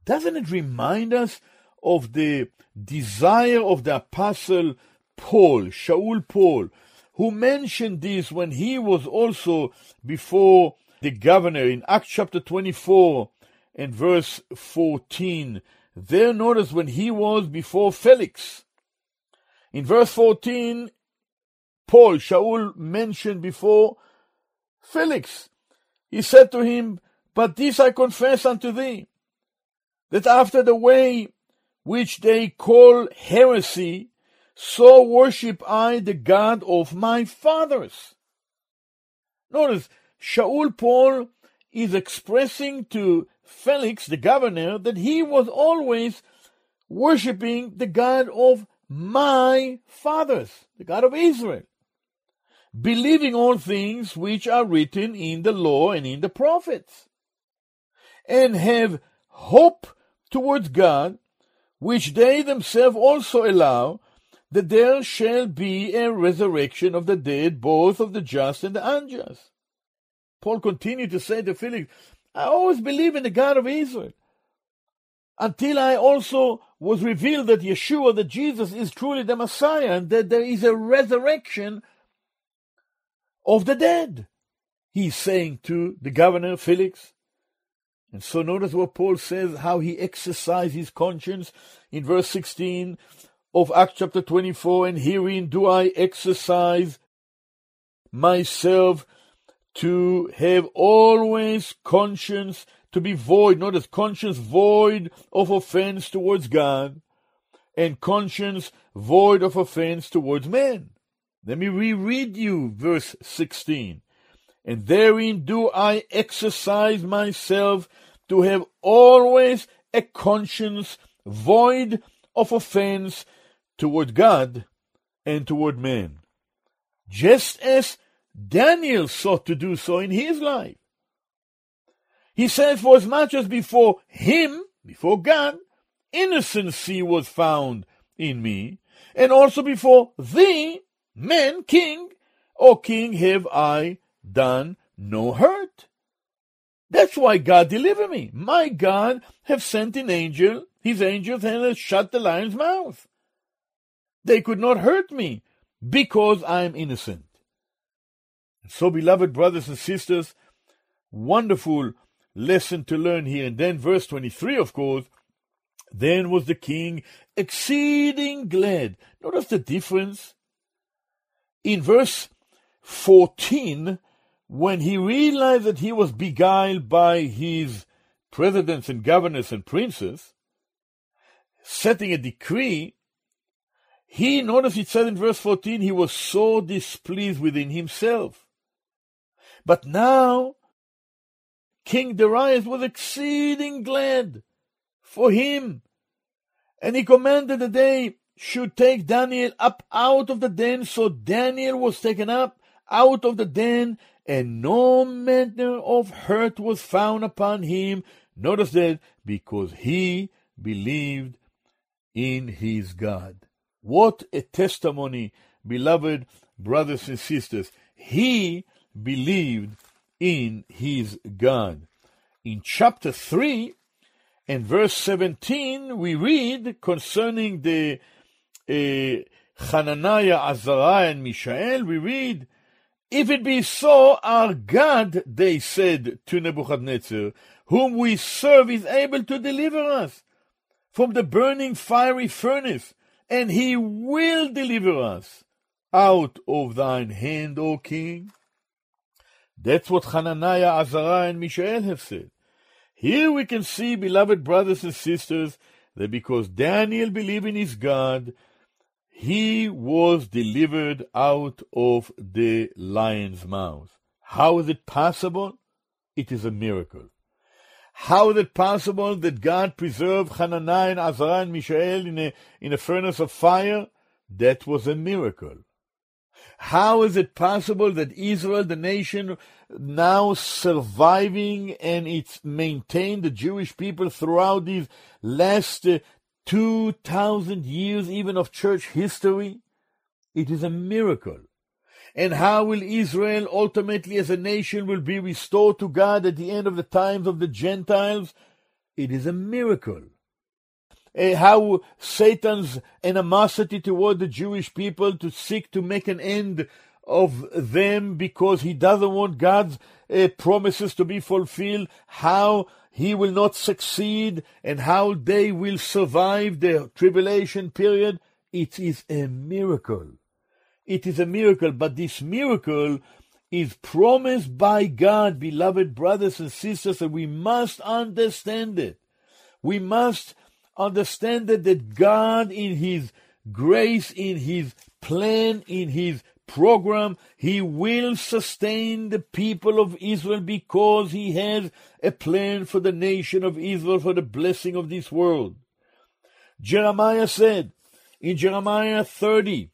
Doesn't it remind us of the desire of the apostle Paul, Shaul Paul, who mentioned this when he was also before the governor in Acts chapter 24 and verse 14. There, notice when he was before Felix. In verse 14, Paul, Shaul mentioned before Felix. He said to him, But this I confess unto thee, that after the way which they call heresy, so worship I the God of my fathers. Notice, Shaul Paul is expressing to Felix, the governor, that he was always worshiping the God of my fathers, the God of Israel, believing all things which are written in the law and in the prophets, and have hope towards God, which they themselves also allow, that there shall be a resurrection of the dead, both of the just and the unjust. Paul continued to say to Felix, I always believe in the God of Israel. Until I also was revealed that Yeshua, that Jesus is truly the Messiah, and that there is a resurrection of the dead. He's saying to the governor Felix. And so notice what Paul says, how he exercised his conscience in verse 16 of Acts chapter 24, and herein do I exercise myself to have always conscience to be void, notice conscience void of offense towards God, and conscience void of offense towards men. Let me reread you verse 16. And therein do I exercise myself to have always a conscience void of offense toward God and toward men. Just as Daniel sought to do so in his life. He says, For as much as before him, before God, innocency was found in me, and also before thee, man, king, O king, have I done no hurt. That's why God delivered me. My God have sent an angel, his angels, and has shut the lion's mouth. They could not hurt me because I am innocent. So, beloved brothers and sisters, wonderful lesson to learn here. And then, verse 23, of course, then was the king exceeding glad. Notice the difference. In verse 14, when he realized that he was beguiled by his presidents and governors and princes, setting a decree, he, notice it said in verse 14, he was so displeased within himself. But now King Darius was exceeding glad for him, and he commanded that they should take Daniel up out of the den. So Daniel was taken up out of the den, and no manner of hurt was found upon him. Notice that because he believed in his God. What a testimony, beloved brothers and sisters. He believed in his God. In chapter 3 and verse 17, we read concerning the Hananiah, Azariah, and Mishael, we read, If it be so, our God, they said to Nebuchadnezzar, whom we serve is able to deliver us from the burning fiery furnace, and he will deliver us out of thine hand, O king. That's what Hananiah, Azariah, and Mishael have said. Here we can see, beloved brothers and sisters, that because Daniel believed in his God, he was delivered out of the lion's mouth. How is it possible? It is a miracle. How is it possible that God preserved Hananiah and Azariah and Mishael in a, in a furnace of fire? That was a miracle. How is it possible that Israel, the nation now surviving and it's maintained the Jewish people throughout these last uh, 2,000 years even of church history? It is a miracle. And how will Israel ultimately as a nation will be restored to God at the end of the times of the Gentiles? It is a miracle. Uh, how Satan's animosity toward the Jewish people to seek to make an end of them because he doesn't want God's uh, promises to be fulfilled, how he will not succeed, and how they will survive the tribulation period. It is a miracle. It is a miracle, but this miracle is promised by God, beloved brothers and sisters, and we must understand it. We must understand that, that God, in His grace, in His plan, in His program, He will sustain the people of Israel because He has a plan for the nation of Israel for the blessing of this world. Jeremiah said in Jeremiah 30,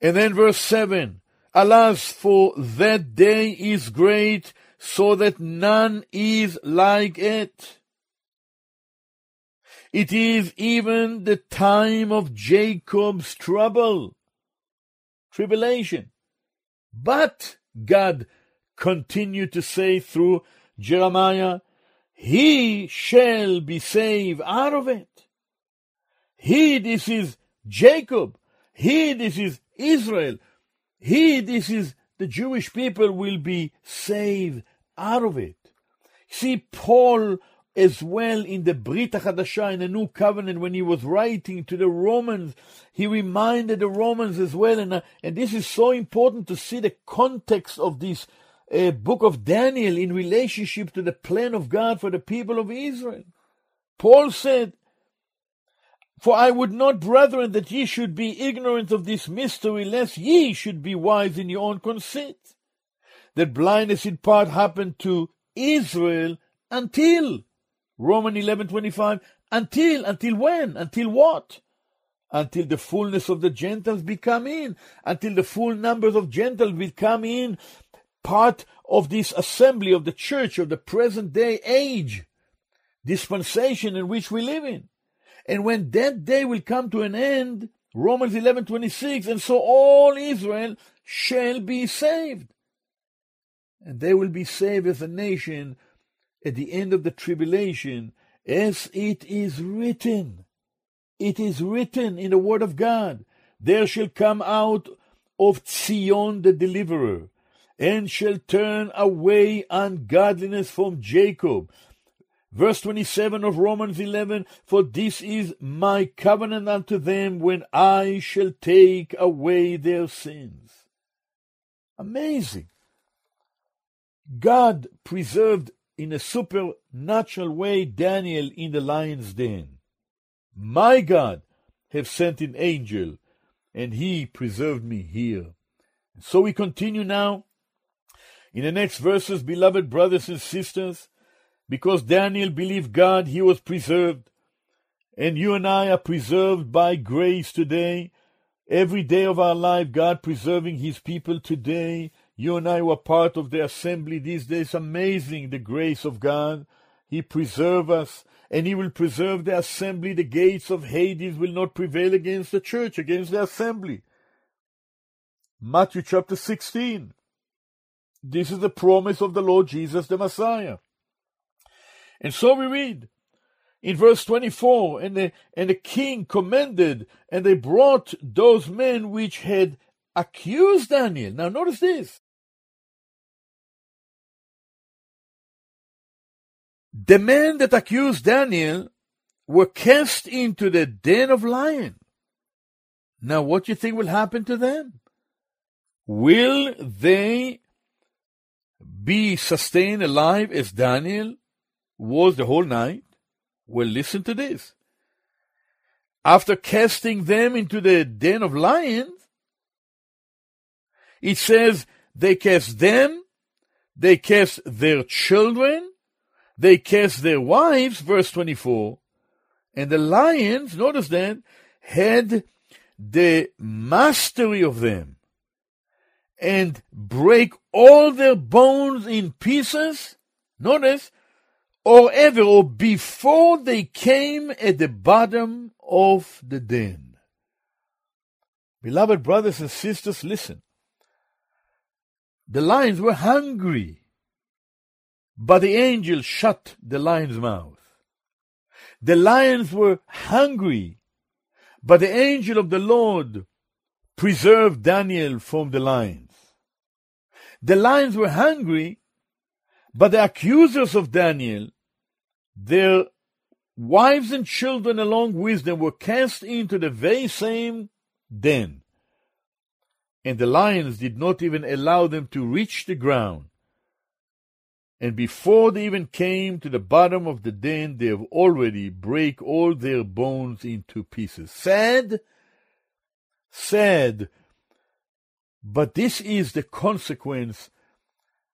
and then verse 7 Alas, for that day is great, so that none is like it. It is even the time of Jacob's trouble, tribulation. But God continued to say through Jeremiah, He shall be saved out of it. He, this is Jacob. He, this is Israel. He, this is the Jewish people, will be saved out of it. See, Paul as well in the Brit HaChadashah, in the New Covenant, when he was writing to the Romans, he reminded the Romans as well, and, uh, and this is so important to see the context of this uh, book of Daniel in relationship to the plan of God for the people of Israel. Paul said, For I would not, brethren, that ye should be ignorant of this mystery, lest ye should be wise in your own conceit. That blindness in part happened to Israel until Roman 11:25 until until when? Until what? Until the fullness of the Gentiles become in, until the full numbers of Gentiles will come in, part of this assembly of the church of the present day age, dispensation in which we live in. And when that day will come to an end, Romans 11:26, and so all Israel shall be saved. And they will be saved as a nation at the end of the tribulation, as it is written. It is written in the Word of God, There shall come out of Zion the deliverer, and shall turn away ungodliness from Jacob. Verse 27 of Romans 11, For this is my covenant unto them when I shall take away their sins. Amazing. God preserved in a supernatural way Daniel in the lion's den. My God have sent an angel, and he preserved me here. So we continue now in the next verses, beloved brothers and sisters, because Daniel believed God, he was preserved. And you and I are preserved by grace today. Every day of our life, God preserving his people today you and I were part of the assembly these days. Amazing the grace of God. he preserve us, and he will preserve the assembly. The gates of Hades will not prevail against the church, against the assembly. Matthew chapter 16. This is the promise of the Lord Jesus the Messiah. And so we read in verse 24 and the, and the king commended, and they brought those men which had accused Daniel. Now, notice this. The men that accused Daniel were cast into the den of lions. Now, what do you think will happen to them? Will they be sustained alive as Daniel was the whole night? Well, listen to this. After casting them into the den of lions, it says they cast them, they cast their children, they cast their wives, verse 24, and the lions, notice that, had the mastery of them and break all their bones in pieces. Notice, or ever, or before they came at the bottom of the den. Beloved brothers and sisters, listen. The lions were hungry, but the angel shut the lion's mouth. The lions were hungry, but the angel of the Lord preserved Daniel from the lions. The lions were hungry, but the accusers of Daniel, their wives and children along with them, were cast into the very same den and the lions did not even allow them to reach the ground. And before they even came to the bottom of the den, they have already break all their bones into pieces. Sad, sad, but this is the consequence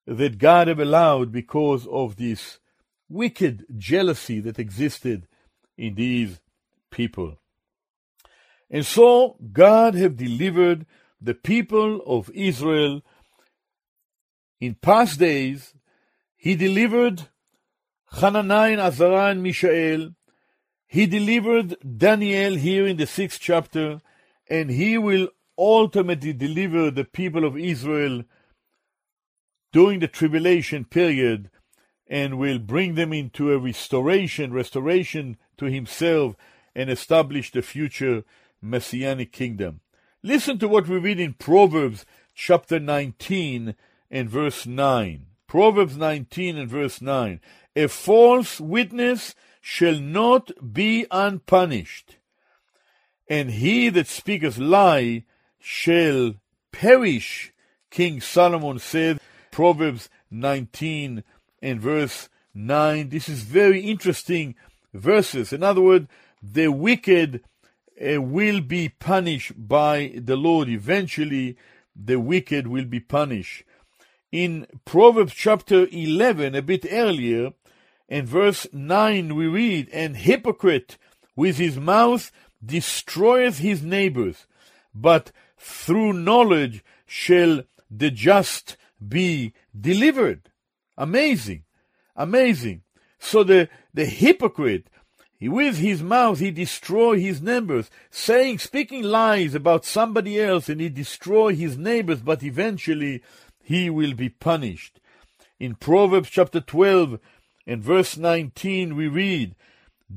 that God have allowed because of this wicked jealousy that existed in these people. And so God have delivered the people of Israel in past days, he delivered Hananiah and Azariah and Mishael. He delivered Daniel here in the sixth chapter, and he will ultimately deliver the people of Israel during the tribulation period and will bring them into a restoration, restoration to himself, and establish the future messianic kingdom. Listen to what we read in Proverbs chapter 19 and verse 9. Proverbs 19 and verse 9. A false witness shall not be unpunished, and he that speaketh lie shall perish. King Solomon said, Proverbs 19 and verse 9. This is very interesting verses. In other words, the wicked uh, will be punished by the Lord. Eventually, the wicked will be punished. In Proverbs chapter 11, a bit earlier, in verse 9, we read, And hypocrite with his mouth destroyeth his neighbors, but through knowledge shall the just be delivered. Amazing. Amazing. So the, the hypocrite with his mouth he destroy his neighbors, saying, speaking lies about somebody else, and he destroy his neighbors, but eventually he will be punished. In Proverbs chapter 12 and verse 19 we read,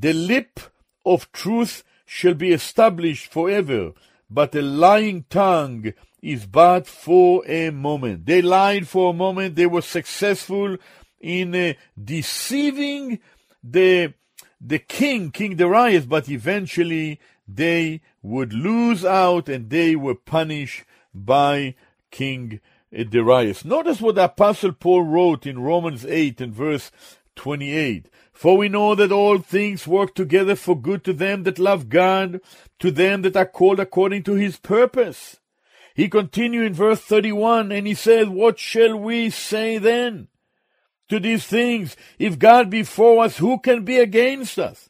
The lip of truth shall be established forever, but a lying tongue is but for a moment. They lied for a moment, they were successful in uh, deceiving the the king, King Darius, but eventually they would lose out and they were punished by King Notice what the Apostle Paul wrote in Romans 8 and verse 28. For we know that all things work together for good to them that love God, to them that are called according to his purpose. He continued in verse 31 and he said, What shall we say then? to these things. If God be for us, who can be against us?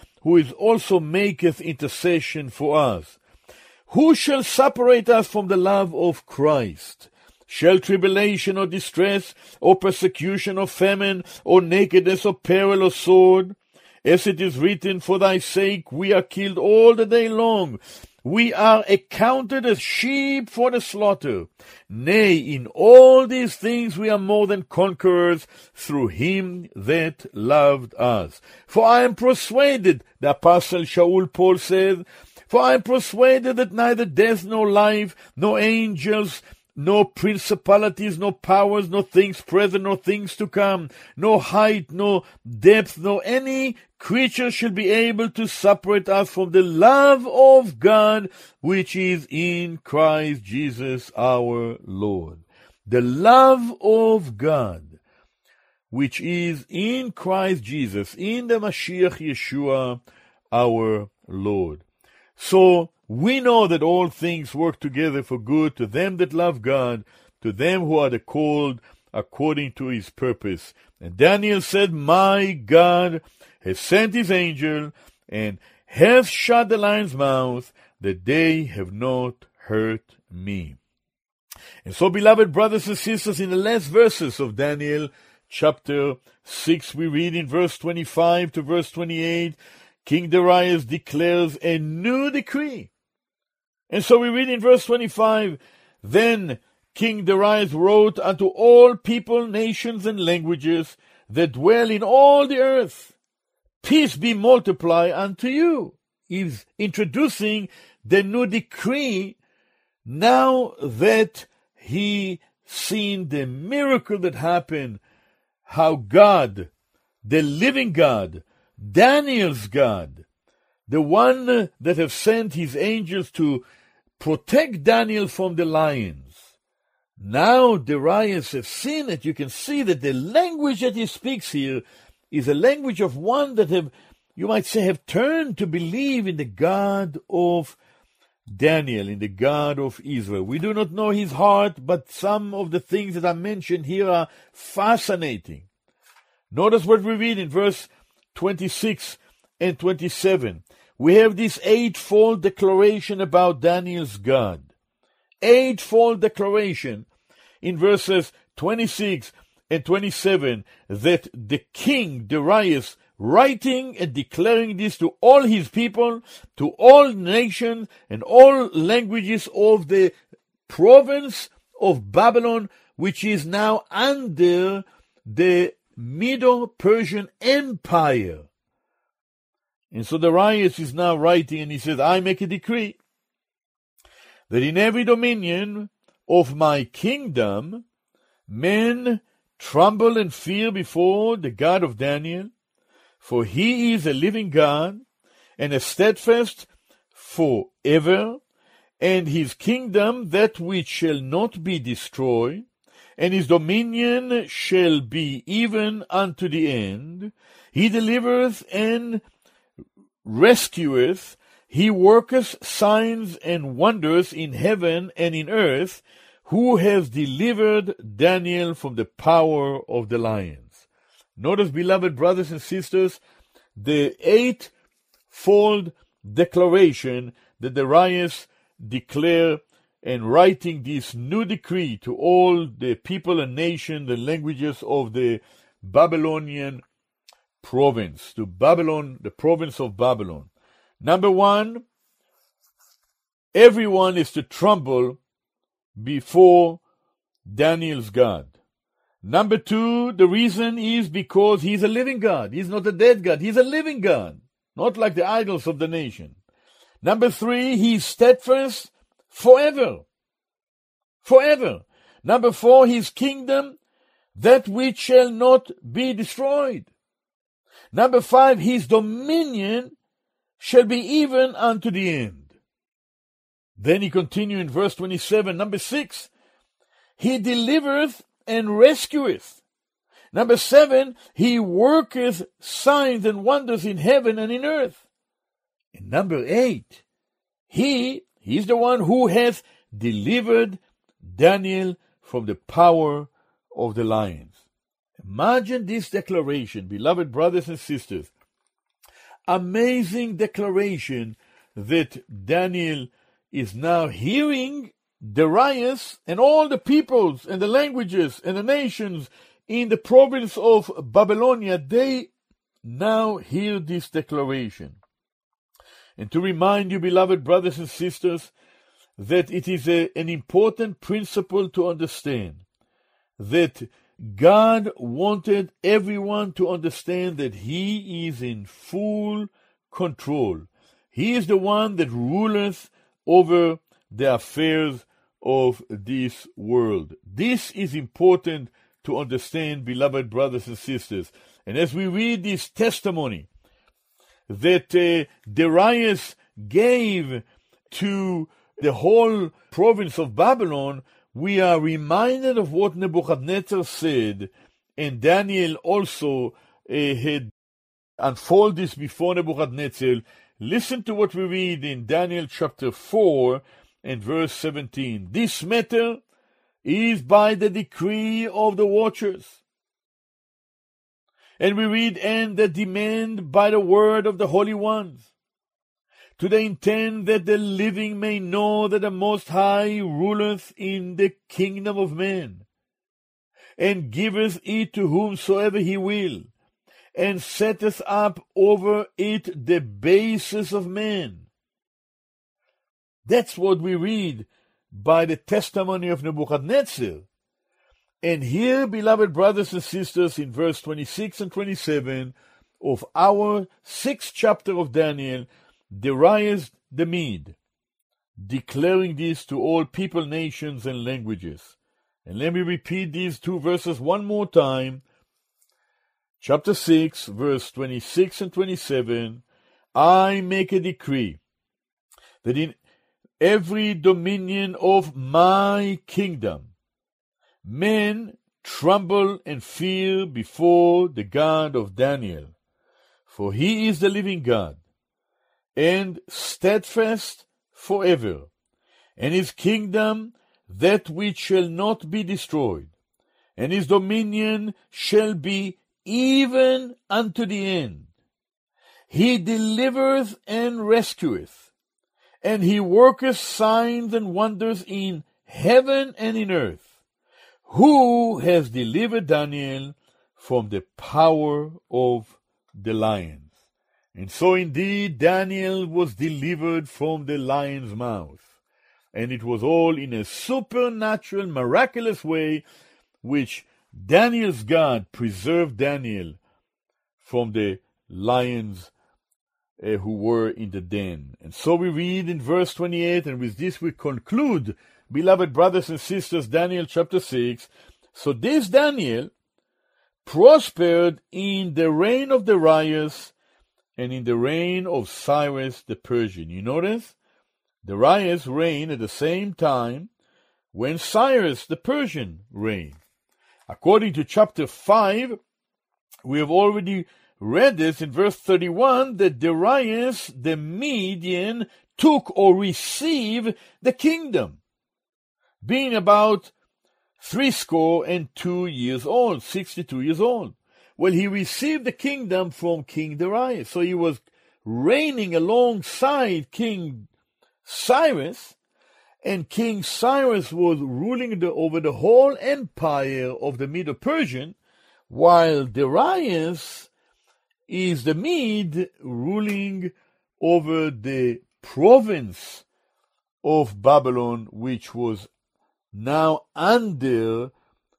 who is also maketh intercession for us. Who shall separate us from the love of Christ? Shall tribulation or distress, or persecution or famine, or nakedness or peril or sword? As it is written, For thy sake we are killed all the day long. We are accounted as sheep for the slaughter. Nay, in all these things we are more than conquerors through him that loved us. For I am persuaded, the apostle Shaul Paul said, for I am persuaded that neither death nor life, nor angels, no principalities, no powers, no things present, no things to come, no height, no depth, no any creature shall be able to separate us from the love of God which is in Christ Jesus our Lord. The love of God which is in Christ Jesus, in the Mashiach Yeshua our Lord. So we know that all things work together for good to them that love God, to them who are the called according to his purpose. And Daniel said, My God has sent his angel and has shut the lion's mouth that they have not hurt me. And so, beloved brothers and sisters, in the last verses of Daniel chapter 6, we read in verse 25 to verse 28, King Darius declares a new decree and so we read in verse 25 Then King Darius wrote unto all people, nations, and languages that dwell in all the earth, Peace be multiplied unto you. He's introducing the new decree now that he seen the miracle that happened, how God, the living God, Daniel's God, the one that have sent his angels to protect Daniel from the lions. Now Darius has seen it. You can see that the language that he speaks here is a language of one that have, you might say, have turned to believe in the God of Daniel, in the God of Israel. We do not know his heart, but some of the things that are mentioned here are fascinating. Notice what we read in verse 26 and 27 we have this eightfold declaration about Daniel's God. Eightfold declaration in verses 26 and 27 that the king Darius writing and declaring this to all his people, to all nations and all languages of the province of Babylon, which is now under the Medo Persian Empire. And so the Darius is now writing and he says, I make a decree that in every dominion of my kingdom men tremble and fear before the God of Daniel, for he is a living God and a steadfast forever, and his kingdom that which shall not be destroyed, and his dominion shall be even unto the end. He delivereth and rescueth, he worketh signs and wonders in heaven and in earth, who has delivered Daniel from the power of the lions. Notice, beloved brothers and sisters, the eightfold declaration that the Darius declare and writing this new decree to all the people and nation, the languages of the Babylonian province, to Babylon, the province of Babylon. Number one, everyone is to tremble before Daniel's God. Number two, the reason is because he's a living God. He's not a dead God. He's a living God, not like the idols of the nation. Number three, he's steadfast forever. Forever. Number four, his kingdom, that which shall not be destroyed. Number five, his dominion shall be even unto the end. Then he continued in verse 27. Number six, he delivereth and rescueth. Number seven, he worketh signs and wonders in heaven and in earth. And number eight, he, he's the one who hath delivered Daniel from the power of the lions. Imagine this declaration, beloved brothers and sisters. Amazing declaration that Daniel is now hearing Darius and all the peoples and the languages and the nations in the province of Babylonia, they now hear this declaration. And to remind you, beloved brothers and sisters, that it is a, an important principle to understand that God wanted everyone to understand that He is in full control. He is the one that ruleth over the affairs of this world. This is important to understand, beloved brothers and sisters. And as we read this testimony that uh, Darius gave to the whole province of Babylon, we are reminded of what Nebuchadnezzar said, and Daniel also uh, had unfolded this before Nebuchadnezzar. Listen to what we read in Daniel chapter 4 and verse 17. This matter is by the decree of the watchers. And we read, and the demand by the word of the holy ones to the intent that the living may know that the Most High ruleth in the kingdom of men, and giveth it to whomsoever he will, and setteth up over it the basis of men. That's what we read by the testimony of Nebuchadnezzar. And here, beloved brothers and sisters, in verse 26 and 27 of our sixth chapter of Daniel, Darius the Mede, declaring this to all people, nations, and languages. And let me repeat these two verses one more time. Chapter 6, verse 26 and 27 I make a decree that in every dominion of my kingdom men tremble and fear before the God of Daniel, for he is the living God and steadfast forever, and his kingdom that which shall not be destroyed, and his dominion shall be even unto the end. He delivereth and rescueth, and he worketh signs and wonders in heaven and in earth. Who has delivered Daniel from the power of the lion? And so indeed Daniel was delivered from the lion's mouth. And it was all in a supernatural, miraculous way, which Daniel's God preserved Daniel from the lions uh, who were in the den. And so we read in verse 28, and with this we conclude, beloved brothers and sisters, Daniel chapter 6. So this Daniel prospered in the reign of Darius and in the reign of Cyrus the Persian. You notice? Darius reigned at the same time when Cyrus the Persian reigned. According to chapter 5, we have already read this in verse 31 that Darius the Median took or received the kingdom, being about threescore and two years old, 62 years old. Well, he received the kingdom from King Darius. So he was reigning alongside King Cyrus, and King Cyrus was ruling the, over the whole empire of the Medo Persian, while Darius is the Mede ruling over the province of Babylon, which was now under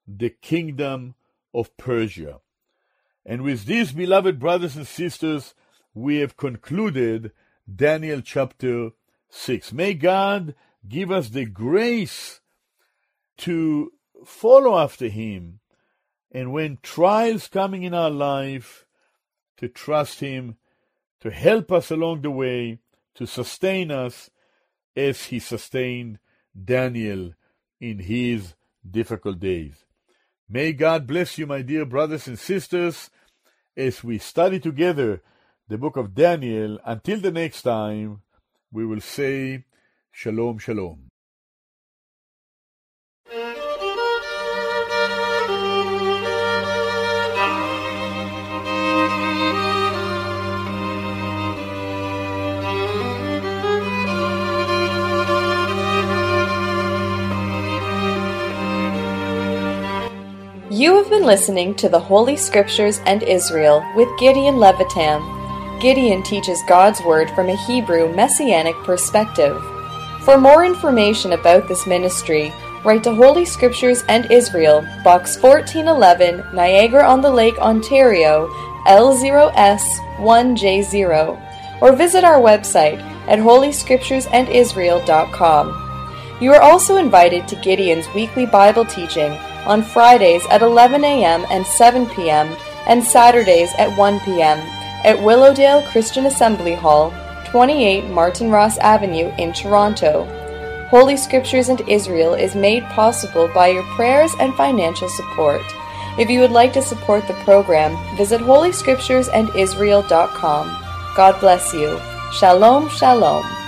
the kingdom of Persia. And with these, beloved brothers and sisters, we have concluded Daniel chapter 6. May God give us the grace to follow after Him, and when trials coming in our life, to trust Him, to help us along the way, to sustain us as He sustained Daniel in his difficult days. May God bless you, my dear brothers and sisters, as we study together the book of Daniel. Until the next time, we will say Shalom, Shalom. You have been listening to the Holy Scriptures and Israel with Gideon Levytam. Gideon teaches God's Word from a Hebrew Messianic perspective. For more information about this ministry, write to Holy Scriptures and Israel, Box 1411, Niagara on the Lake, Ontario, L0S1J0, or visit our website at holyscripturesandisrael.com. You are also invited to Gideon's weekly Bible teaching on Fridays at 11 a.m. and 7 p.m., and Saturdays at 1 p.m. at Willowdale Christian Assembly Hall, 28 Martin Ross Avenue in Toronto. Holy Scriptures and Israel is made possible by your prayers and financial support. If you would like to support the program, visit holyscripturesandisrael.com. God bless you. Shalom, shalom.